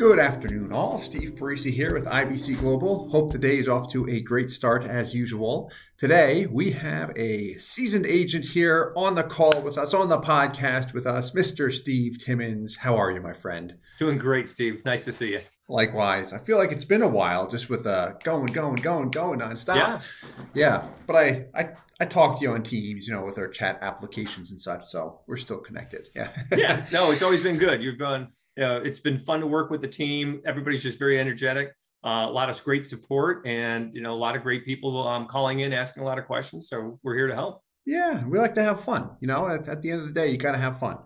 Good afternoon, all. Steve Parisi here with IBC Global. Hope the day is off to a great start as usual. Today, we have a seasoned agent here on the call with us, on the podcast with us, Mr. Steve Timmons. How are you, my friend? Doing great, Steve. Nice to see you. Likewise. I feel like it's been a while just with uh, going, going, going, going nonstop. Yeah. Yeah. But I, I, I talked to you on Teams, you know, with our chat applications and such. So we're still connected. Yeah. yeah. No, it's always been good. You've been know, it's been fun to work with the team. Everybody's just very energetic. Uh, a lot of great support, and you know, a lot of great people um, calling in, asking a lot of questions. So we're here to help. Yeah, we like to have fun. You know, at, at the end of the day, you got to have fun.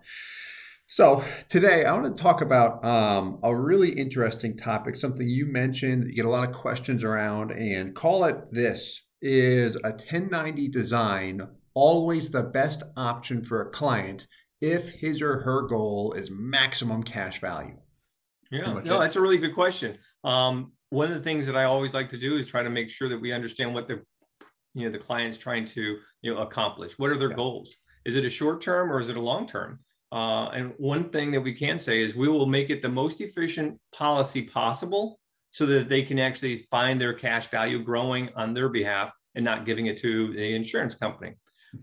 So today, I want to talk about um, a really interesting topic, something you mentioned, you get a lot of questions around, and call it this: is a 1090 design always the best option for a client if his or her goal is maximum cash value? Yeah, no, it. that's a really good question. Um, one of the things that I always like to do is try to make sure that we understand what the you know the client's trying to you know accomplish. What are their yeah. goals? Is it a short term or is it a long term? Uh, and one thing that we can say is we will make it the most efficient policy possible so that they can actually find their cash value growing on their behalf and not giving it to the insurance company.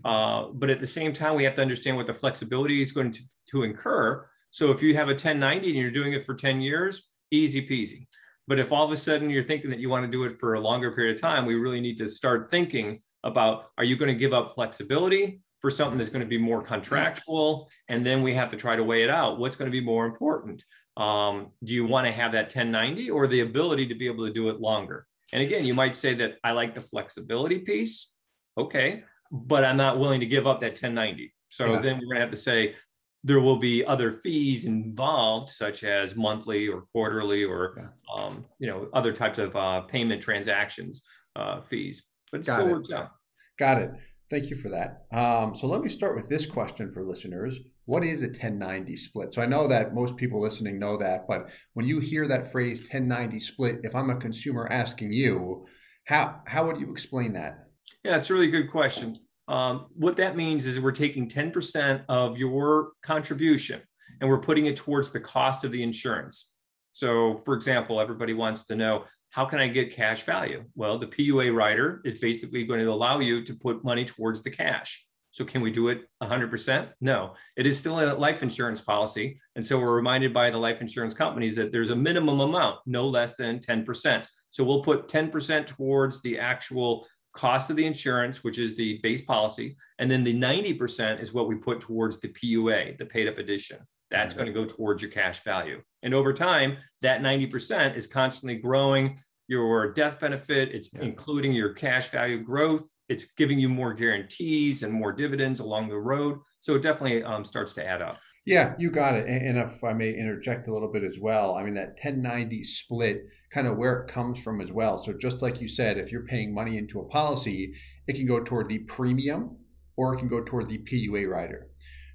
Uh, but at the same time, we have to understand what the flexibility is going to, to incur. So if you have a 1090 and you're doing it for 10 years, easy peasy. But if all of a sudden you're thinking that you want to do it for a longer period of time, we really need to start thinking about are you going to give up flexibility for something that's going to be more contractual? And then we have to try to weigh it out. What's going to be more important? Um, do you want to have that 1090 or the ability to be able to do it longer? And again, you might say that I like the flexibility piece. Okay but I'm not willing to give up that 1090. So yeah. then we're going to have to say there will be other fees involved, such as monthly or quarterly or yeah. um, you know other types of uh, payment transactions uh, fees. But it Got still it. works out. Got it. Thank you for that. Um, so let me start with this question for listeners. What is a 1090 split? So I know that most people listening know that, but when you hear that phrase 1090 split, if I'm a consumer asking you, how how would you explain that? Yeah, it's a really good question. Um, what that means is we're taking 10% of your contribution and we're putting it towards the cost of the insurance. So, for example, everybody wants to know how can I get cash value? Well, the PUA rider is basically going to allow you to put money towards the cash. So, can we do it 100%? No, it is still a life insurance policy. And so, we're reminded by the life insurance companies that there's a minimum amount, no less than 10%. So, we'll put 10% towards the actual cost of the insurance, which is the base policy, and then the 90% is what we put towards the PUA, the paid up addition. That's mm-hmm. going to go towards your cash value. And over time, that 90% is constantly growing your death benefit, it's yeah. including your cash value growth, it's giving you more guarantees and more dividends along the road. So it definitely um, starts to add up. Yeah, you got it. And if I may interject a little bit as well, I mean, that 1090 split, kind of where it comes from as well. So, just like you said, if you're paying money into a policy, it can go toward the premium or it can go toward the PUA rider.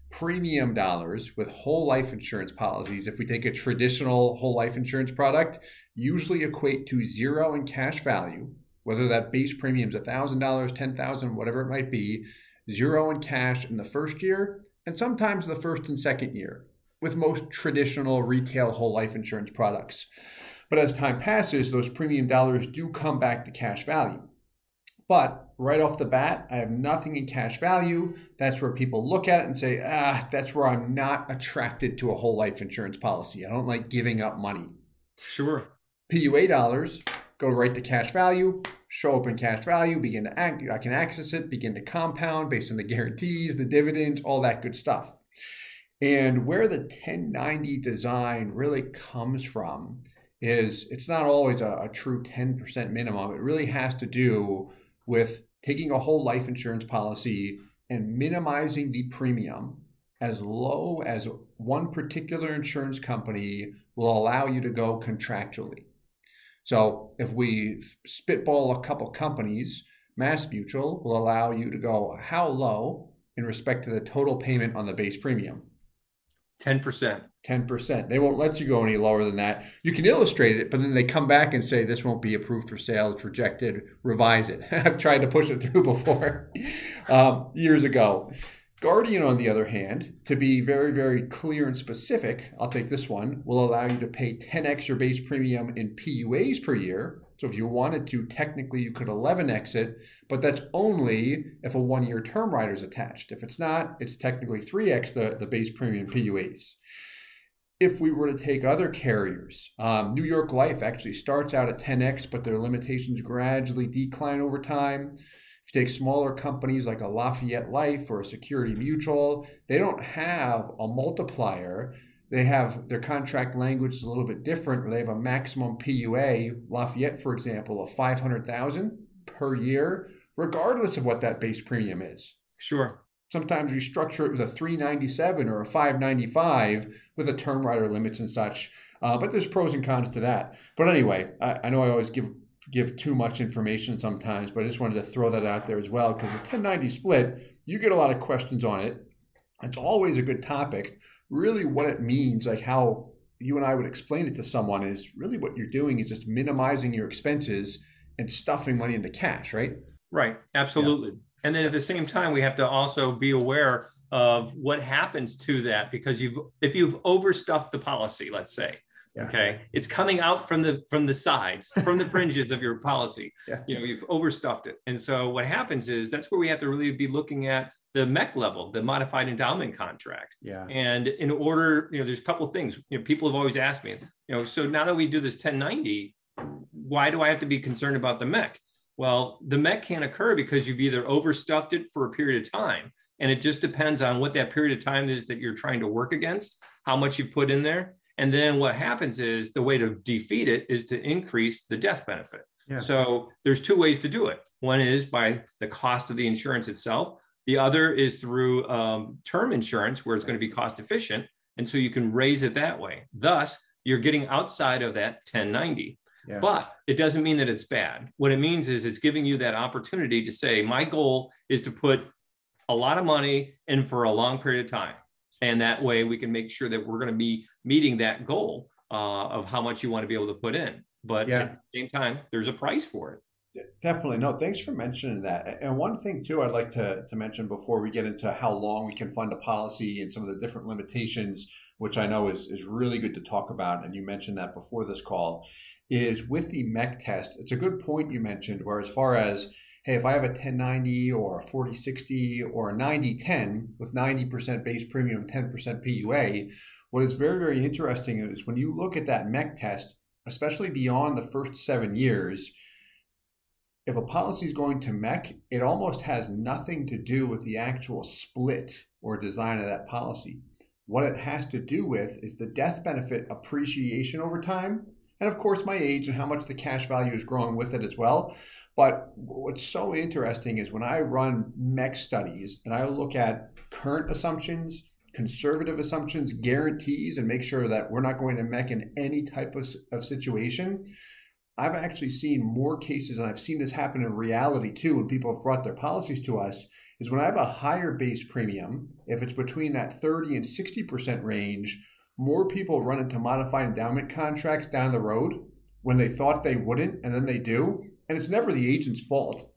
Premium dollars with whole life insurance policies, if we take a traditional whole life insurance product, usually equate to zero in cash value, whether that base premium is $1,000, 10,000, whatever it might be, zero in cash in the first year and sometimes the first and second year with most traditional retail whole life insurance products. But as time passes, those premium dollars do come back to cash value. But right off the bat, I have nothing in cash value. That's where people look at it and say, ah, that's where I'm not attracted to a whole life insurance policy. I don't like giving up money. Sure. PUA dollars go right to cash value show up in cash value, begin to act, I can access it, begin to compound based on the guarantees, the dividends, all that good stuff. And where the 1090 design really comes from is it's not always a, a true 10% minimum. It really has to do with taking a whole life insurance policy and minimizing the premium as low as one particular insurance company will allow you to go contractually. So if we spitball a couple companies, Mass Mutual will allow you to go how low in respect to the total payment on the base premium? 10%. 10%. They won't let you go any lower than that. You can illustrate it, but then they come back and say this won't be approved for sale, it's rejected, revise it. I've tried to push it through before um, years ago. Guardian, on the other hand, to be very, very clear and specific, I'll take this one, will allow you to pay 10x your base premium in PUAs per year. So if you wanted to, technically you could 11x it, but that's only if a one year term rider is attached. If it's not, it's technically 3x the, the base premium PUAs. If we were to take other carriers, um, New York Life actually starts out at 10x, but their limitations gradually decline over time. If you take smaller companies like a Lafayette Life or a Security Mutual, they don't have a multiplier. They have their contract language is a little bit different, where they have a maximum PUA, Lafayette, for example, of 500,000 per year, regardless of what that base premium is. Sure. Sometimes we structure it with a 397 or a 595 with a term rider limits and such. Uh, but there's pros and cons to that. But anyway, I, I know I always give give too much information sometimes, but I just wanted to throw that out there as well because the 1090 split, you get a lot of questions on it. It's always a good topic. Really, what it means, like how you and I would explain it to someone, is really what you're doing is just minimizing your expenses and stuffing money into cash, right? Right, absolutely. Yeah. And then at the same time, we have to also be aware of what happens to that because you've if you've overstuffed the policy, let's say, yeah. Okay. It's coming out from the from the sides, from the fringes of your policy. Yeah. You know, you've overstuffed it. And so what happens is that's where we have to really be looking at the MEC level, the modified endowment contract. Yeah. And in order, you know, there's a couple of things. You know, people have always asked me, you know, so now that we do this 1090, why do I have to be concerned about the MEC? Well, the MEC can't occur because you've either overstuffed it for a period of time. And it just depends on what that period of time is that you're trying to work against, how much you put in there. And then what happens is the way to defeat it is to increase the death benefit. Yeah. So there's two ways to do it. One is by the cost of the insurance itself. The other is through um, term insurance, where it's going to be cost efficient. And so you can raise it that way. Thus, you're getting outside of that 1090. Yeah. But it doesn't mean that it's bad. What it means is it's giving you that opportunity to say, my goal is to put a lot of money in for a long period of time. And that way we can make sure that we're going to be meeting that goal uh, of how much you want to be able to put in. But yeah. at the same time, there's a price for it. Definitely. No, thanks for mentioning that. And one thing, too, I'd like to, to mention before we get into how long we can fund a policy and some of the different limitations, which I know is, is really good to talk about. And you mentioned that before this call, is with the MEC test. It's a good point you mentioned, where as far as hey, if I have a 1090 or a 4060 or a 9010 with 90% base premium, 10% PUA, what is very, very interesting is when you look at that MEC test, especially beyond the first seven years, if a policy is going to MEC, it almost has nothing to do with the actual split or design of that policy. What it has to do with is the death benefit appreciation over time, and of course, my age and how much the cash value is growing with it as well. But what's so interesting is when I run MEC studies and I look at current assumptions, conservative assumptions, guarantees, and make sure that we're not going to MEC in any type of, of situation, I've actually seen more cases, and I've seen this happen in reality too, when people have brought their policies to us, is when I have a higher base premium, if it's between that 30 and 60% range, more people run into modified endowment contracts down the road when they thought they wouldn't, and then they do. And it's never the agent's fault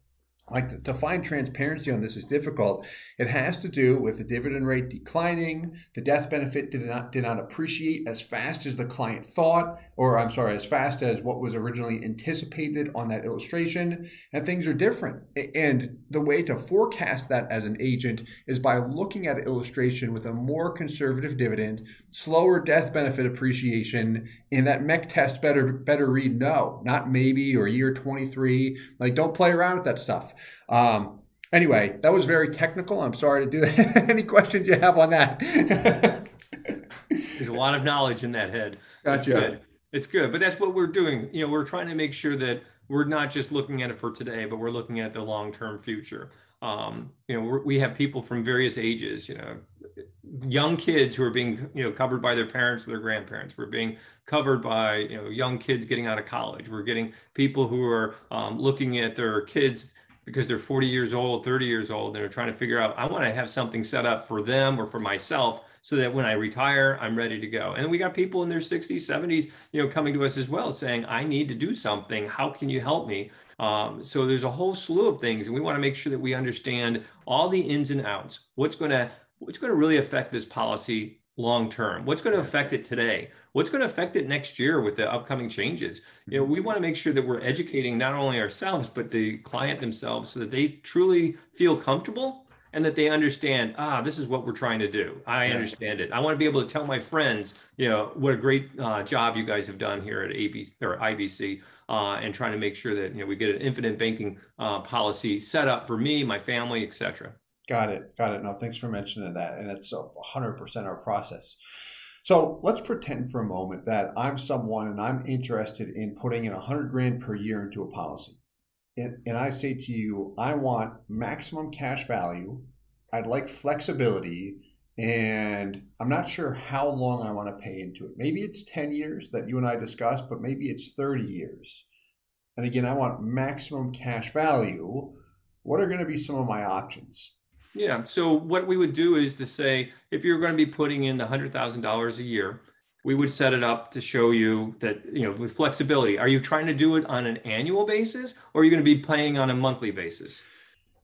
like to, to, find transparency on this is difficult. It has to do with the dividend rate declining, the death benefit did not did not appreciate as fast as the client thought, or I'm sorry, as fast as what was originally anticipated on that illustration, and things are different. And the way to forecast that as an agent is by looking at an illustration with a more conservative dividend, slower death benefit appreciation, and that MEC test better better read no, not maybe or year 23. Like don't play around with that stuff. Um, anyway, that was very technical. I'm sorry to do that. Any questions you have on that? There's a lot of knowledge in that head. That's gotcha. good. It's good, but that's what we're doing. You know, we're trying to make sure that we're not just looking at it for today, but we're looking at the long-term future. Um, you know, we have people from various ages. You know, young kids who are being you know covered by their parents or their grandparents. We're being covered by you know young kids getting out of college. We're getting people who are um, looking at their kids because they're 40 years old, 30 years old, and they're trying to figure out, I want to have something set up for them or for myself so that when I retire, I'm ready to go. And we got people in their 60s, 70s, you know, coming to us as well saying, I need to do something. How can you help me? Um, so there's a whole slew of things, and we want to make sure that we understand all the ins and outs. What's going to what's going to really affect this policy long term? What's going to affect it today? What's going to affect it next year with the upcoming changes? You know, we want to make sure that we're educating not only ourselves but the client themselves so that they truly feel comfortable and that they understand ah this is what we're trying to do i yeah. understand it i want to be able to tell my friends you know what a great uh, job you guys have done here at abc or ibc uh, and trying to make sure that you know we get an infinite banking uh, policy set up for me my family etc Got it. Got it. No, thanks for mentioning that. And it's 100% our process. So let's pretend for a moment that I'm someone and I'm interested in putting in 100 grand per year into a policy. And, and I say to you, I want maximum cash value. I'd like flexibility. And I'm not sure how long I want to pay into it. Maybe it's 10 years that you and I discussed, but maybe it's 30 years. And again, I want maximum cash value. What are going to be some of my options? Yeah. So what we would do is to say, if you're going to be putting in the hundred thousand dollars a year, we would set it up to show you that you know with flexibility. Are you trying to do it on an annual basis, or are you going to be paying on a monthly basis?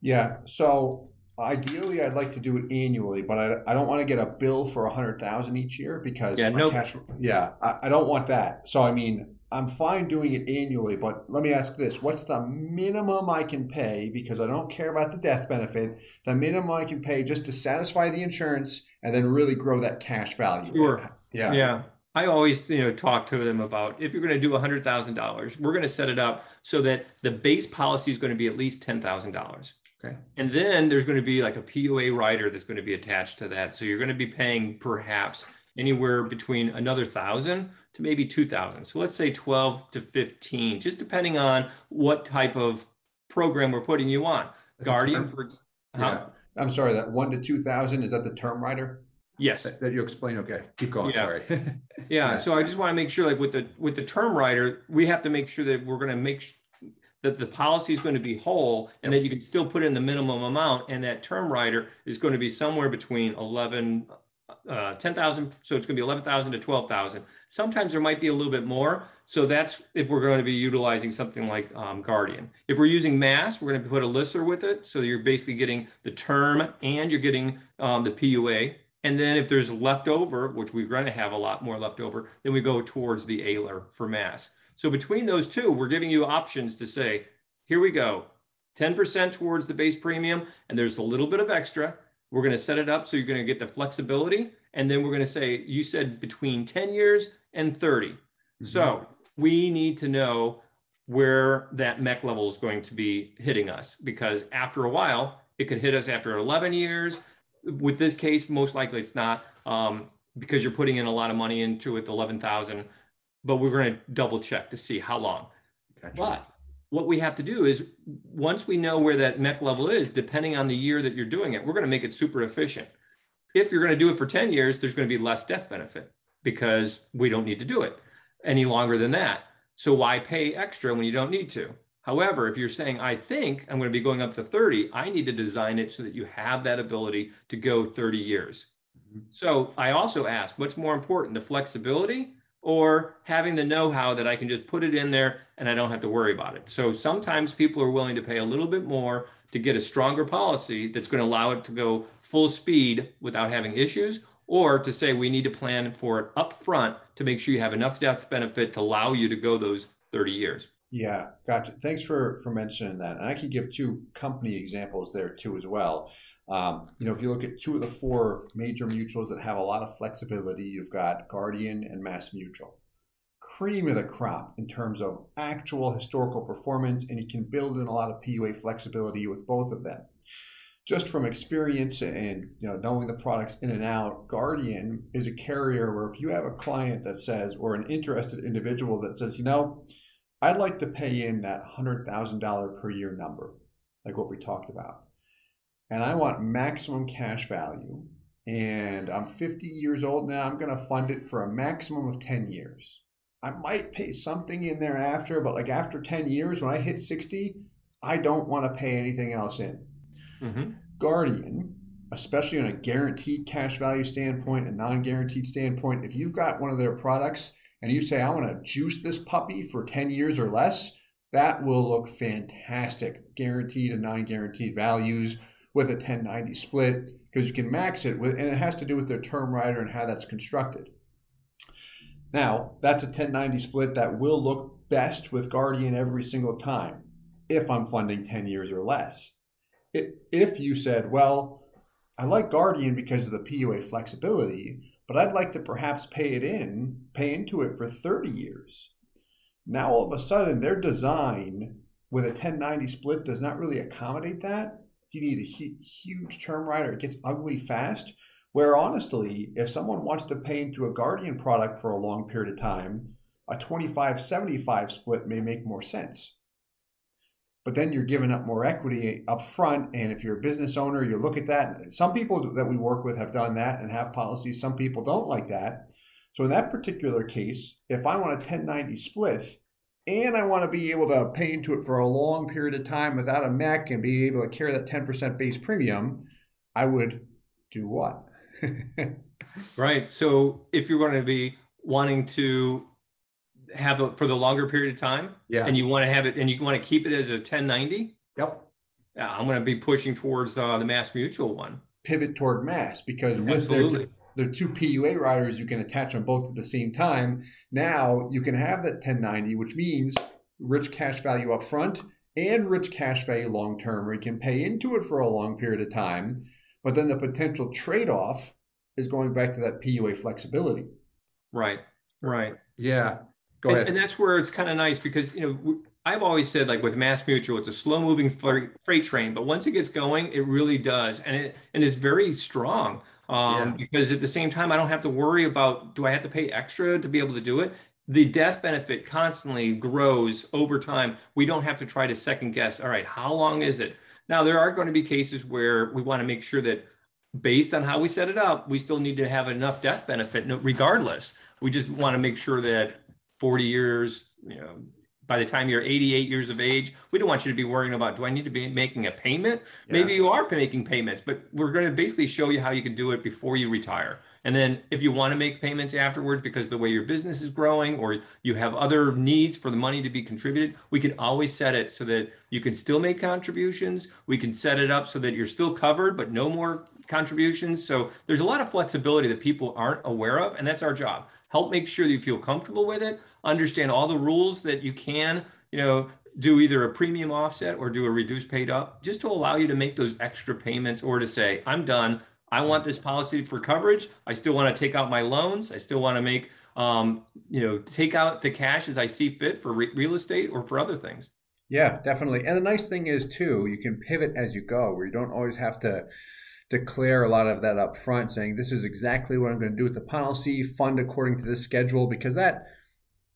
Yeah. So ideally, I'd like to do it annually, but I, I don't want to get a bill for a hundred thousand each year because yeah, no, cash. Yeah, I, I don't want that. So I mean, I'm fine doing it annually, but let me ask this what's the minimum I can pay because I don't care about the death benefit, the minimum I can pay just to satisfy the insurance and then really grow that cash value? Sure. Yeah. Yeah. I always, you know, talk to them about if you're going to do $100,000, we're going to set it up so that the base policy is going to be at least $10,000. Okay. And then there's going to be like a PUA rider that's going to be attached to that. So you're going to be paying perhaps anywhere between another thousand to maybe 2000 so let's say 12 to 15 just depending on what type of program we're putting you on guardian for, yeah. i'm sorry that 1 to 2000 is that the term rider yes that, that you explain okay keep going yeah. sorry yeah. yeah. so i just want to make sure like with the with the term rider we have to make sure that we're going to make that the policy is going to be whole and yep. that you can still put in the minimum amount and that term rider is going to be somewhere between 11 uh, 10,000. So it's going to be 11,000 to 12,000. Sometimes there might be a little bit more. So that's if we're going to be utilizing something like um, Guardian. If we're using Mass, we're going to put a LISR with it. So you're basically getting the term and you're getting um, the PUA. And then if there's leftover, which we're going to have a lot more leftover, then we go towards the ALIR for Mass. So between those two, we're giving you options to say, here we go, 10% towards the base premium, and there's a little bit of extra we're going to set it up so you're going to get the flexibility. And then we're going to say, you said between 10 years and 30. Mm-hmm. So we need to know where that MEC level is going to be hitting us because after a while, it could hit us after 11 years. With this case, most likely it's not um, because you're putting in a lot of money into it, 11,000, but we're going to double check to see how long. Gotcha. But what we have to do is once we know where that MEC level is, depending on the year that you're doing it, we're going to make it super efficient. If you're going to do it for 10 years, there's going to be less death benefit because we don't need to do it any longer than that. So why pay extra when you don't need to? However, if you're saying, I think I'm going to be going up to 30, I need to design it so that you have that ability to go 30 years. Mm-hmm. So I also ask, what's more important, the flexibility or having the know-how that I can just put it in there and I don't have to worry about it. So sometimes people are willing to pay a little bit more to get a stronger policy that's going to allow it to go full speed without having issues or to say we need to plan for it up front to make sure you have enough death benefit to allow you to go those 30 years. Yeah, gotcha. Thanks for for mentioning that. And I can give two company examples there too as well. Um, you know, if you look at two of the four major mutuals that have a lot of flexibility, you've got Guardian and Mass Mutual. Cream of the crop in terms of actual historical performance, and you can build in a lot of PUA flexibility with both of them. Just from experience and you know knowing the products in and out, Guardian is a carrier where if you have a client that says, or an interested individual that says, you know, I'd like to pay in that hundred thousand dollar per year number, like what we talked about and I want maximum cash value, and I'm 50 years old now, I'm going to fund it for a maximum of 10 years. I might pay something in there after, but like after 10 years, when I hit 60, I don't want to pay anything else in. Mm-hmm. Guardian, especially on a guaranteed cash value standpoint and non guaranteed standpoint, if you've got one of their products and you say, I want to juice this puppy for 10 years or less, that will look fantastic, guaranteed and non-guaranteed values with a 1090 split because you can max it with, and it has to do with their term rider and how that's constructed. Now, that's a 1090 split that will look best with Guardian every single time if I'm funding 10 years or less. If you said, well, I like Guardian because of the PUA flexibility, but I'd like to perhaps pay it in, pay into it for 30 years. Now all of a sudden their design with a 1090 split does not really accommodate that. You need a huge term rider. It gets ugly fast. Where honestly, if someone wants to pay into a Guardian product for a long period of time, a 25 75 split may make more sense but then you're giving up more equity up front. And if you're a business owner, you look at that. Some people that we work with have done that and have policies. Some people don't like that. So in that particular case, if I want a 1090 split and I want to be able to pay into it for a long period of time without a MEC and be able to carry that 10% base premium, I would do what? right. So if you're going to be wanting to have it for the longer period of time. Yeah. And you want to have it and you want to keep it as a 1090. Yep. Yeah, I'm going to be pushing towards uh, the Mass Mutual one. Pivot toward Mass because with their their two PUA riders, you can attach them both at the same time. Now you can have that 1090, which means rich cash value up front and rich cash value long term, where you can pay into it for a long period of time. But then the potential trade off is going back to that PUA flexibility. Right. Right. Yeah. Go ahead. And, and that's where it's kind of nice because you know I've always said like with Mass Mutual, it's a slow moving freight train, but once it gets going, it really does, and it and it's very strong. Um, yeah. Because at the same time, I don't have to worry about do I have to pay extra to be able to do it. The death benefit constantly grows over time. We don't have to try to second guess. All right, how long is it? Now there are going to be cases where we want to make sure that based on how we set it up, we still need to have enough death benefit regardless. We just want to make sure that 40 years, you know, by the time you're 88 years of age, we don't want you to be worrying about, do I need to be making a payment? Yeah. Maybe you are making payments, but we're going to basically show you how you can do it before you retire. And then if you want to make payments afterwards because the way your business is growing or you have other needs for the money to be contributed, we can always set it so that you can still make contributions. We can set it up so that you're still covered, but no more contributions. So there's a lot of flexibility that people aren't aware of, and that's our job help make sure that you feel comfortable with it, understand all the rules that you can, you know, do either a premium offset or do a reduced paid up just to allow you to make those extra payments or to say, I'm done. I want this policy for coverage. I still want to take out my loans. I still want to make, um, you know, take out the cash as I see fit for re- real estate or for other things. Yeah, definitely. And the nice thing is too, you can pivot as you go, where you don't always have to declare a lot of that up front, saying this is exactly what I'm going to do with the policy, fund according to this schedule, because that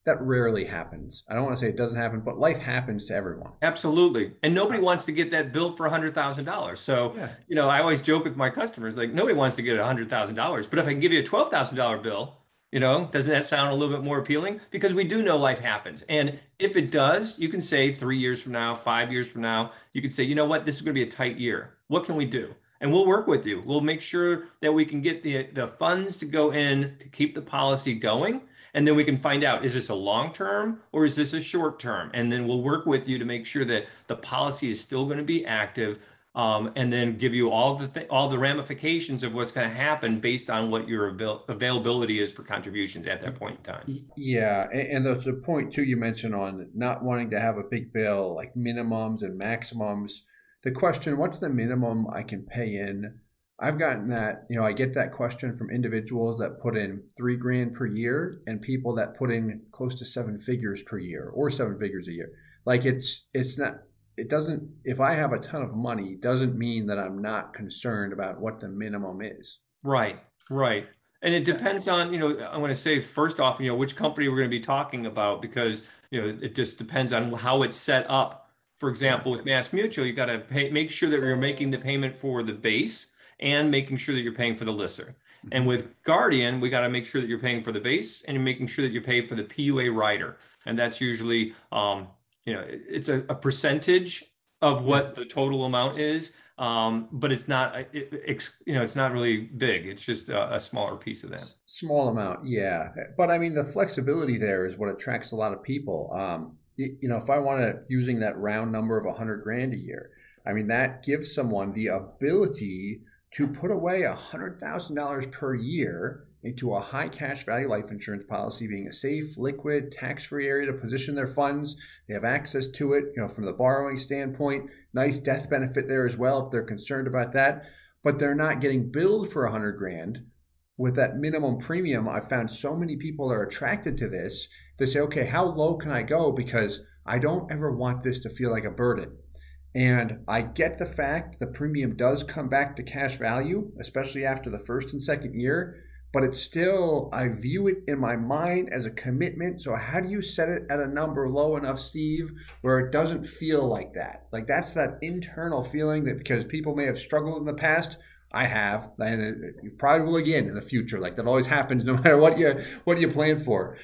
that rarely happens. I don't want to say it doesn't happen, but life happens to everyone. Absolutely. And nobody wants to get that bill for $100,000. So, yeah. you know, I always joke with my customers like nobody wants to get $100,000, but if I can give you a $12,000 bill, you know, doesn't that sound a little bit more appealing? Because we do know life happens. And if it does, you can say 3 years from now, 5 years from now, you can say, "You know what? This is going to be a tight year. What can we do?" and we'll work with you. We'll make sure that we can get the, the funds to go in to keep the policy going. And then we can find out is this a long term or is this a short term? And then we'll work with you to make sure that the policy is still going to be active. Um, and then give you all the th- all the ramifications of what's going to happen based on what your avail- availability is for contributions at that point in time. Yeah, and, and there's a point too you mentioned on not wanting to have a big bill like minimums and maximums the question, what's the minimum I can pay in? I've gotten that, you know, I get that question from individuals that put in three grand per year and people that put in close to seven figures per year or seven figures a year. Like it's, it's not, it doesn't, if I have a ton of money, doesn't mean that I'm not concerned about what the minimum is. Right, right. And it depends on, you know, I want to say first off, you know, which company we're going to be talking about because, you know, it just depends on how it's set up for example, with Mass Mutual, you got to pay, make sure that you're making the payment for the base and making sure that you're paying for the LISR. And with Guardian, we got to make sure that you're paying for the base and you're making sure that you pay for the PUA rider. And that's usually, um, you know, it's a, a, percentage of what the total amount is, um, but it's not, it, it, you know, it's not really big. It's just a, a, smaller piece of that. Small amount, yeah. But I mean, the flexibility there is what attracts a lot of people. Um, you know, if I want to using that round number of 100 grand a year, I mean, that gives someone the ability to put away $100,000 per year into a high cash value life insurance policy being a safe, liquid, tax-free area to position their funds. They have access to it, you know, from the borrowing standpoint. Nice death benefit there as well if they're concerned about that. But they're not getting billed for a hundred grand with that minimum premium. I found so many people are attracted to this. They say, okay, how low can I go? Because I don't ever want this to feel like a burden. And I get the fact the premium does come back to cash value, especially after the first and second year but it's still I view it in my mind as a commitment. So how do you set it at a number low enough, Steve, where it doesn't feel like that? Like that's that internal feeling that because people may have struggled in the past, I have, and you probably will again in the future. Like that always happens, no matter what you what you plan for.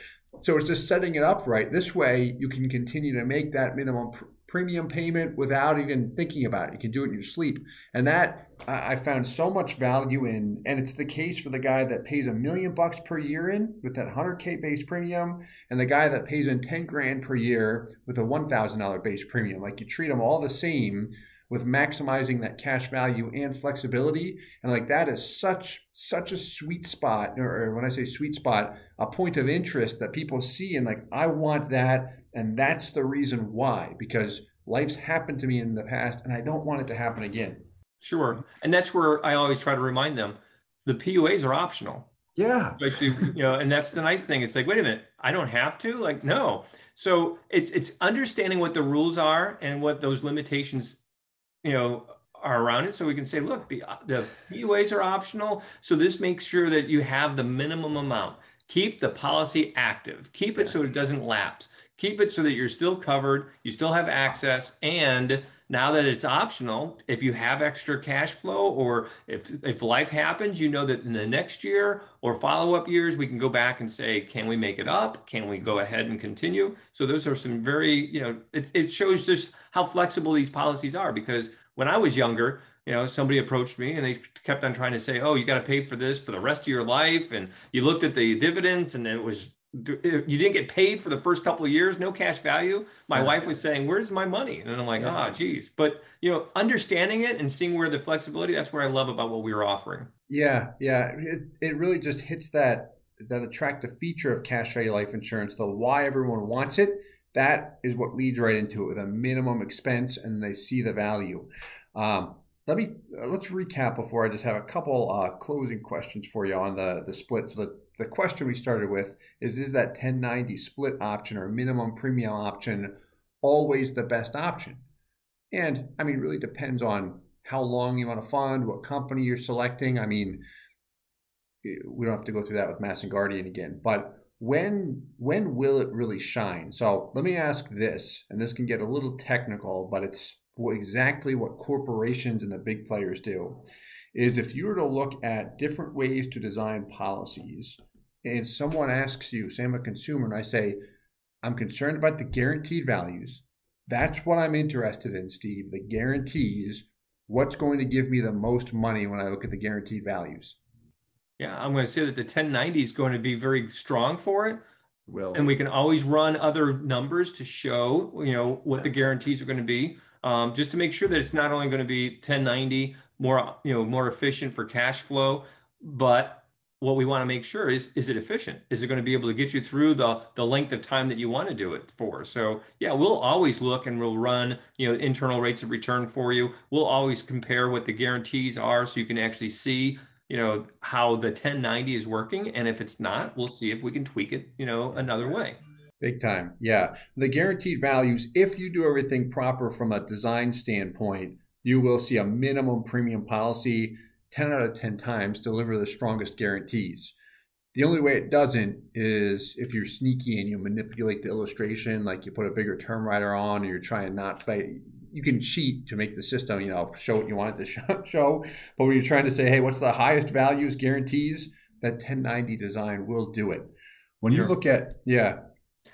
So it's just setting it up right. This way, you can continue to make that minimum premium payment without even thinking about it. You can do it in your sleep. And that I found so much value in. And it's the case for the guy that pays a million bucks per year in with that 100K base premium and the guy that pays in 10 grand per year with a $1,000 base premium. Like you treat them all the same with maximizing that cash value and flexibility and like that is such such a sweet spot or when i say sweet spot a point of interest that people see and like i want that and that's the reason why, because life's happened to me in the past and I don't want it to happen again. Sure. And that's where I always try to remind them the PUAs are optional. Yeah. Especially, you know, and that's the nice thing. It's like, wait a minute, I don't have to? Like, no. So it's it's understanding what the rules are and what those limitations, you know, are around it. So we can say, look, uh, the, the PUAs are optional. So this makes sure that you have the minimum amount. Keep the policy active. Keep it so it doesn't lapse keep it so that you're still covered, you still have access, and now that it's optional, if you have extra cash flow or if if life happens, you know that in the next year or follow-up years, we can go back and say, can we make it up? Can we go ahead and continue? So those are some very, you know, it, it shows just how flexible these policies are because when I was younger, you know, somebody approached me and they kept on trying to say, oh, you got to pay for this for the rest of your life. And you looked at the dividends and it was you didn't get paid for the first couple of years, no cash value. My wife was saying, "Where's my money?" And I'm like, "Ah, yeah. oh, geez." But you know, understanding it and seeing where the flexibility, that's what I love about what we were offering. Yeah, yeah, it it really just hits that that attractive feature of cash value life insurance, the why everyone wants it. That is what leads right into it with a minimum expense, and they see the value. Um, let me uh, let's recap before I just have a couple uh, closing questions for you on the the split. So the the question we started with is is that 1090 split option or minimum premium option always the best option? And I mean, really depends on how long you want to fund, what company you're selecting. I mean, eh, we don't have to go through that with Mass and Guardian again, but when when will it really shine? So let me ask this, and this can get a little technical, but it's exactly what corporations and the big players do is if you were to look at different ways to design policies, and someone asks you, say I'm a consumer, and I say, I'm concerned about the guaranteed values. That's what I'm interested in, Steve. The guarantees. What's going to give me the most money when I look at the guaranteed values? Yeah, I'm going to say that the 1090 is going to be very strong for it. Will. And we can always run other numbers to show, you know, what the guarantees are going to be, um, just to make sure that it's not only going to be 1090, more you know more efficient for cash flow. But what we want to make sure is is it efficient? Is it going to be able to get you through the the length of time that you want to do it for? So yeah we'll always look and we'll run you know internal rates of return for you. We'll always compare what the guarantees are so you can actually see you know how the 1090 is working. And if it's not we'll see if we can tweak it you know another way. Big time. Yeah. The guaranteed values, if you do everything proper from a design standpoint, you will see a minimum premium policy 10 out of 10 times deliver the strongest guarantees. The only way it doesn't is if you're sneaky and you manipulate the illustration, like you put a bigger term rider on, or you're trying not to. You can cheat to make the system, you know, show what you want it to show. But when you're trying to say, hey, what's the highest values guarantees, that 1090 design will do it. When you look at, yeah.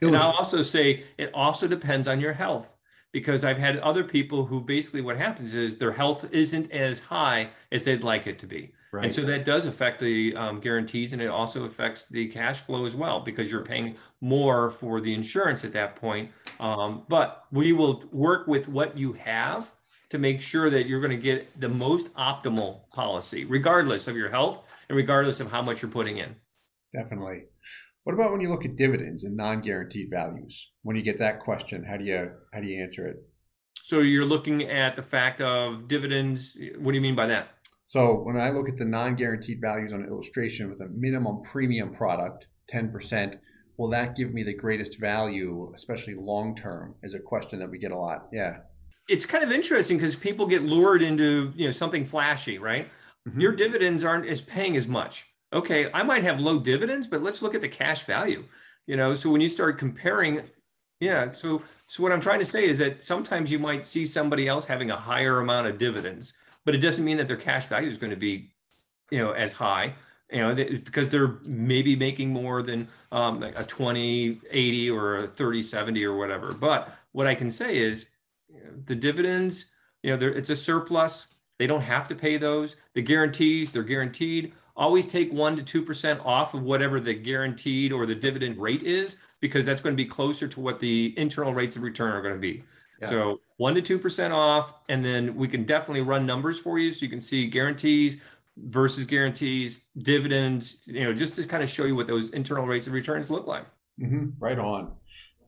And I'll also say it also depends on your health because I've had other people who basically what happens is their health isn't as high as they'd like it to be. Right. And so that does affect the um, guarantees and it also affects the cash flow as well because you're paying more for the insurance at that point Um, but we will work with what you have to make sure that you're going to get the most optimal policy, regardless of your health and regardless of how much you're putting in. Definitely. What about when you look at dividends and non-guaranteed values? When you get that question, how do you how do you answer it? So you're looking at the fact of dividends. What do you mean by that? So when I look at the non-guaranteed values on an illustration with a minimum premium product, 10%, will that give me the greatest value, especially long term? Is a question that we get a lot. Yeah. It's kind of interesting because people get lured into you know something flashy, right? Mm-hmm. Your dividends aren't as paying as much. Okay, I might have low dividends, but let's look at the cash value. You know, so when you start comparing, yeah. So so what I'm trying to say is that sometimes you might see somebody else having a higher amount of dividends, but it doesn't mean that their cash value is going to be, you know, as high you know, because they're maybe making more than um, like a 20, 80 or a 30, 70 or whatever. But what I can say is you know, the dividends, you know, it's a surplus. They don't have to pay those. The guarantees, they're guaranteed. Always take one to 2% off of whatever the guaranteed or the dividend rate is, because that's going to be closer to what the internal rates of return are going to be. Yeah. So one to 2% off. And then we can definitely run numbers for you. So you can see guarantees, versus guarantees, dividends, you know, just to kind of show you what those internal rates of returns look like. Mm-hmm. Right on.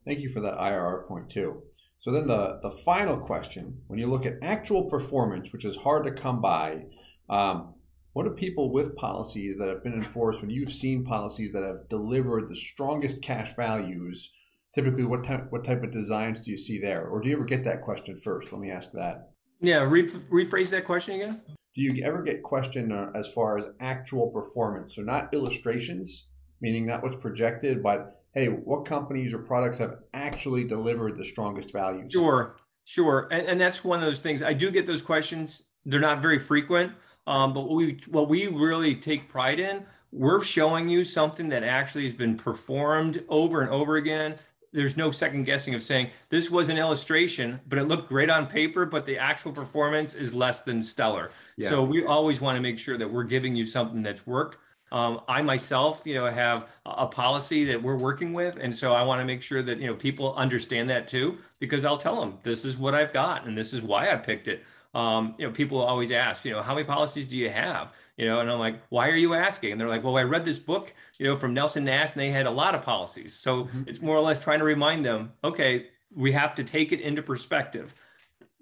Thank you for that IRR point too. So then the, the final question, when you look at actual performance, which is hard to come by, um, what do people with policies that have been enforced, when you've seen policies that have delivered the strongest cash values, typically what type, what type of designs do you see there? Or do you ever get that question first? Let me ask that. Yeah, re- rephrase that question again do you ever get questioned uh, as far as actual performance? So not illustrations, meaning not what's projected, but hey, what companies or products have actually delivered the strongest values? Sure, sure, and, and that's one of those things. I do get those questions. They're not very frequent, um, but what we what we really take pride in. We're showing you something that actually has been performed over and over again there's no second guessing of saying this was an illustration, but it looked great on paper, but the actual performance is less than stellar. Yeah. So we always want to make sure that we're giving you something that's worked. Um, I myself, you know, have a policy that we're working with, and so I want to make sure that you know people understand that too, because I'll tell them this is what I've got and this is why I picked it. Um, you know, people always ask, you know, how many policies do you have? you know and i'm like why are you asking? And they're like well i read this book you know from nelson nash and they had a lot of policies. So mm-hmm. it's more or less trying to remind them okay we have to take it into perspective.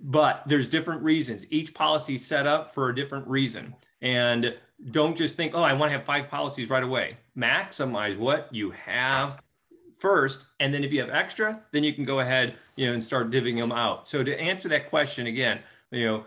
But there's different reasons. Each policy is set up for a different reason. And don't just think oh i want to have five policies right away. Maximize what you have first and then if you have extra then you can go ahead you know and start divvying them out. So to answer that question again you know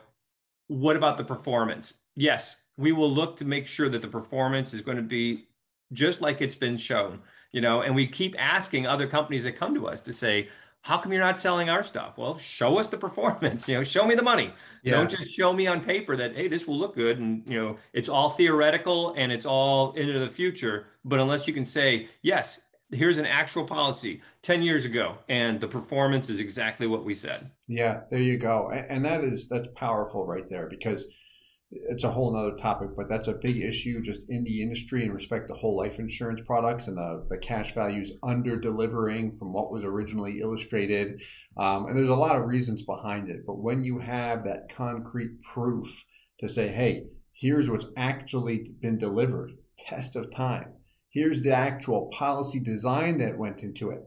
what about the performance? Yes we will look to make sure that the performance is going to be just like it's been shown you know and we keep asking other companies that come to us to say how come you're not selling our stuff? Well show us the performance you know show me the money. Yeah. don't just show me on paper that hey this will look good and you know it's all theoretical and it's all into the future but unless you can say yes here's an actual policy 10 years ago and the performance is exactly what we said yeah there you go and that is that's powerful right there because it's a whole nother topic, but that's a big issue just in the industry in respect to whole life insurance products and the, the cash values under delivering from what was originally illustrated. Um, and there's a lot of reasons behind it. But when you have that concrete proof to say, hey, here's what's actually been delivered, test of time, here's the actual policy design that went into it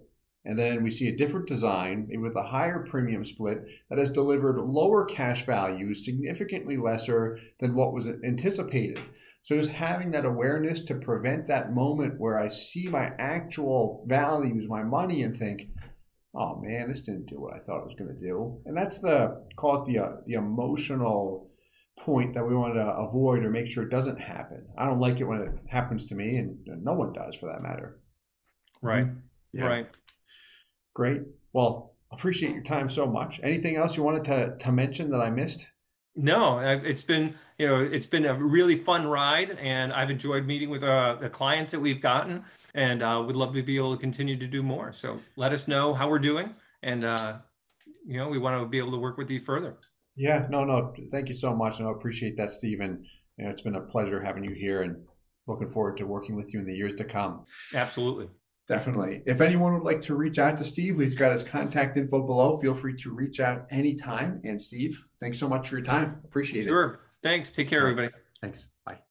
and then we see a different design, maybe with a higher premium split, that has delivered lower cash values, significantly lesser than what was anticipated. So just having that awareness to prevent that moment where I see my actual values, my money, and think, "Oh man, this didn't do what I thought it was going to do," and that's the call it the uh, the emotional point that we want to avoid or make sure it doesn't happen. I don't like it when it happens to me, and no one does for that matter. Right. Yeah. Right. Great. Well, appreciate your time so much. Anything else you wanted to, to mention that I missed? No, it's been you know it's been a really fun ride, and I've enjoyed meeting with uh, the clients that we've gotten, and uh, would love to be able to continue to do more. So let us know how we're doing, and uh, you know we want to be able to work with you further. Yeah, no, no, thank you so much, and I appreciate that, Stephen. You know, it's been a pleasure having you here, and looking forward to working with you in the years to come. Absolutely. Definitely. If anyone would like to reach out to Steve, we've got his contact info below. Feel free to reach out anytime. And Steve, thanks so much for your time. Appreciate sure. it. Sure. Thanks. Take care, everybody. Thanks.